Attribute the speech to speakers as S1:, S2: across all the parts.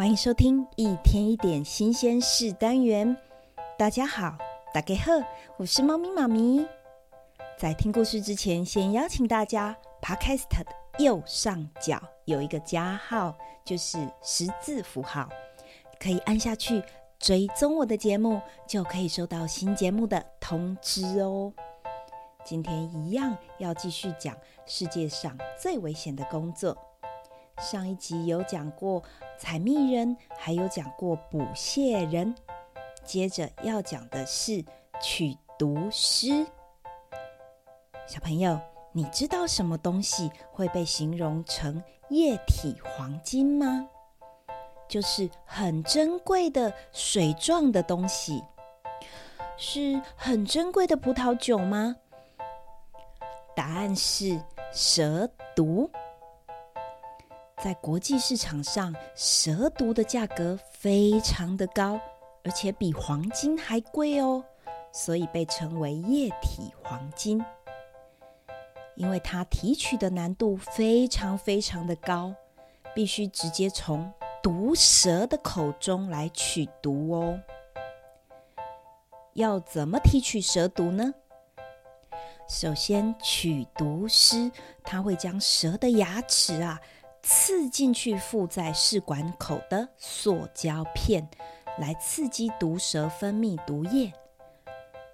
S1: 欢迎收听一天一点新鲜事单元。大家好，大家好，我是猫咪妈咪。在听故事之前，先邀请大家，Podcast 的右上角有一个加号，就是十字符号，可以按下去追踪我的节目，就可以收到新节目的通知哦。今天一样要继续讲世界上最危险的工作。上一集有讲过采蜜人，还有讲过捕蟹人，接着要讲的是取毒师。小朋友，你知道什么东西会被形容成液体黄金吗？就是很珍贵的水状的东西，是很珍贵的葡萄酒吗？答案是蛇毒。在国际市场上，蛇毒的价格非常的高，而且比黄金还贵哦，所以被称为液体黄金。因为它提取的难度非常非常的高，必须直接从毒蛇的口中来取毒哦。要怎么提取蛇毒呢？首先，取毒师他会将蛇的牙齿啊。刺进去附在试管口的塑胶片，来刺激毒蛇分泌毒液，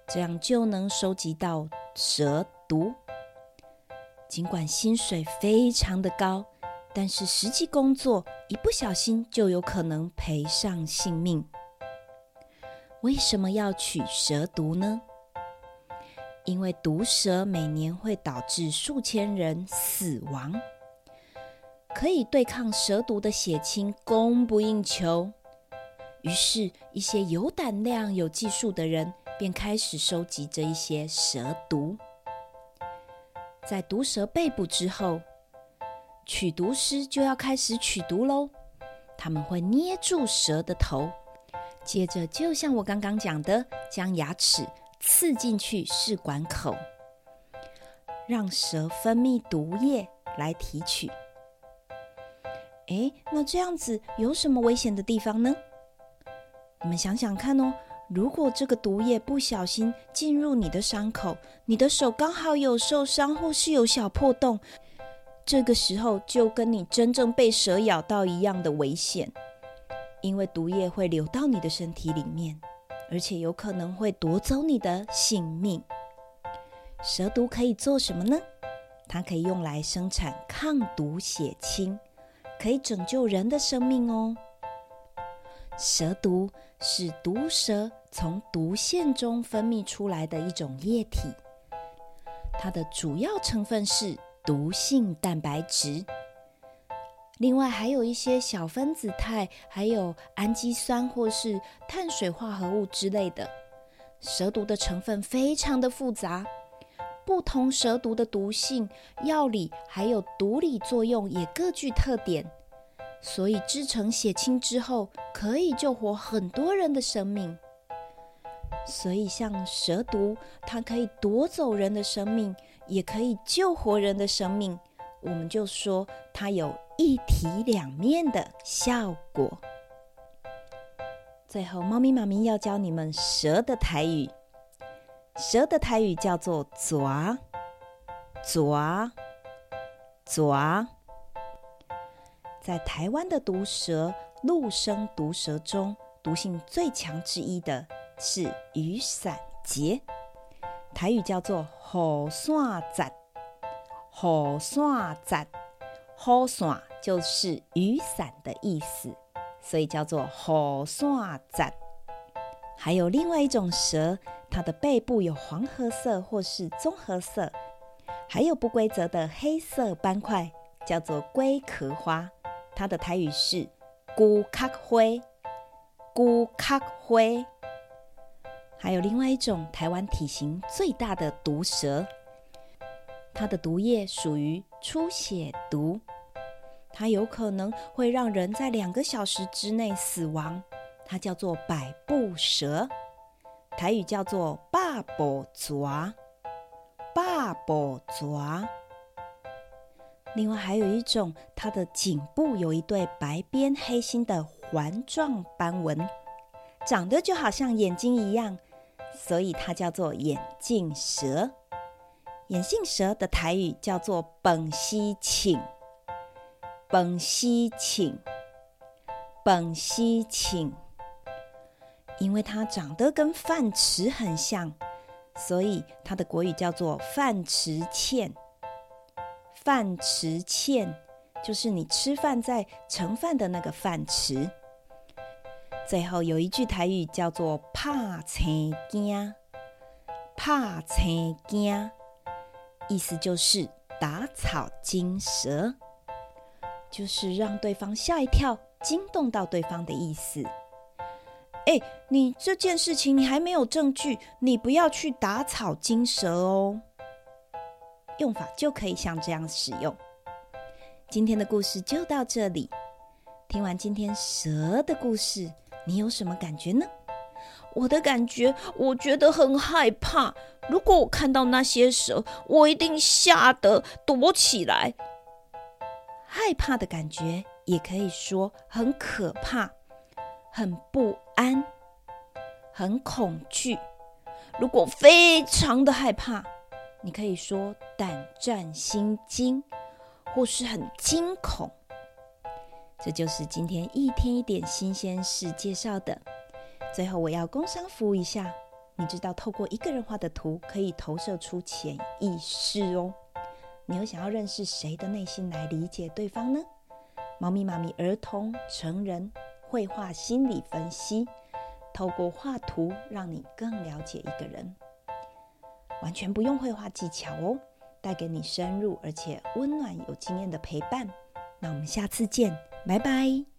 S1: 这样就能收集到蛇毒。尽管薪水非常的高，但是实际工作一不小心就有可能赔上性命。为什么要取蛇毒呢？因为毒蛇每年会导致数千人死亡。可以对抗蛇毒的血清供不应求，于是，一些有胆量、有技术的人便开始收集这一些蛇毒。在毒蛇被捕之后，取毒师就要开始取毒喽。他们会捏住蛇的头，接着就像我刚刚讲的，将牙齿刺进去试管口，让蛇分泌毒液来提取。诶，那这样子有什么危险的地方呢？你们想想看哦，如果这个毒液不小心进入你的伤口，你的手刚好有受伤或是有小破洞，这个时候就跟你真正被蛇咬到一样的危险，因为毒液会流到你的身体里面，而且有可能会夺走你的性命。蛇毒可以做什么呢？它可以用来生产抗毒血清。可以拯救人的生命哦。蛇毒是毒蛇从毒腺中分泌出来的一种液体，它的主要成分是毒性蛋白质，另外还有一些小分子肽，还有氨基酸或是碳水化合物之类的。蛇毒的成分非常的复杂。不同蛇毒的毒性、药理还有毒理作用也各具特点，所以制成血清之后，可以救活很多人的生命。所以像蛇毒，它可以夺走人的生命，也可以救活人的生命。我们就说它有一体两面的效果。最后，猫咪妈咪要教你们蛇的台语。蛇的台语叫做“蛇”，“蛇”，“蛇”。在台湾的毒蛇，陆生毒蛇中，毒性最强之一的是雨伞节，台语叫做“雨伞节”，“雨伞节”，“雨伞”就是雨伞的意思，所以叫做“雨伞节”。还有另外一种蛇。它的背部有黄褐色或是棕褐色，还有不规则的黑色斑块，叫做龟壳花。它的台语是“龟壳花”，龟壳灰。还有另外一种台湾体型最大的毒蛇，它的毒液属于出血毒，它有可能会让人在两个小时之内死亡。它叫做百步蛇。台语叫做“百步蛇”，百步蛇。另外还有一种，它的颈部有一对白边黑心的环状斑纹，长得就好像眼睛一样，所以它叫做眼镜蛇。眼镜蛇的台语叫做饭丝銃，饭丝銃，饭丝銃。因为它长得跟饭匙很像，所以它的国语叫做饭匙茜。饭匙茜就是你吃饭在盛饭的那个饭匙。最后有一句台语叫做“怕青惊”，怕青惊，意思就是打草惊蛇，就是让对方吓一跳、惊动到对方的意思。哎，你这件事情你还没有证据，你不要去打草惊蛇哦。用法就可以像这样使用。今天的故事就到这里。听完今天蛇的故事，你有什么感觉呢？我的感觉，我觉得很害怕。如果我看到那些蛇，我一定吓得躲起来。害怕的感觉也可以说很可怕。很不安，很恐惧。如果非常的害怕，你可以说胆战心惊，或是很惊恐。这就是今天一天一点新鲜事介绍的。最后，我要工商服务一下。你知道，透过一个人画的图，可以投射出潜意识哦。你有想要认识谁的内心来理解对方呢？猫咪、妈咪、儿童、成人。绘画心理分析，透过画图让你更了解一个人，完全不用绘画技巧哦，带给你深入而且温暖有经验的陪伴。那我们下次见，拜拜。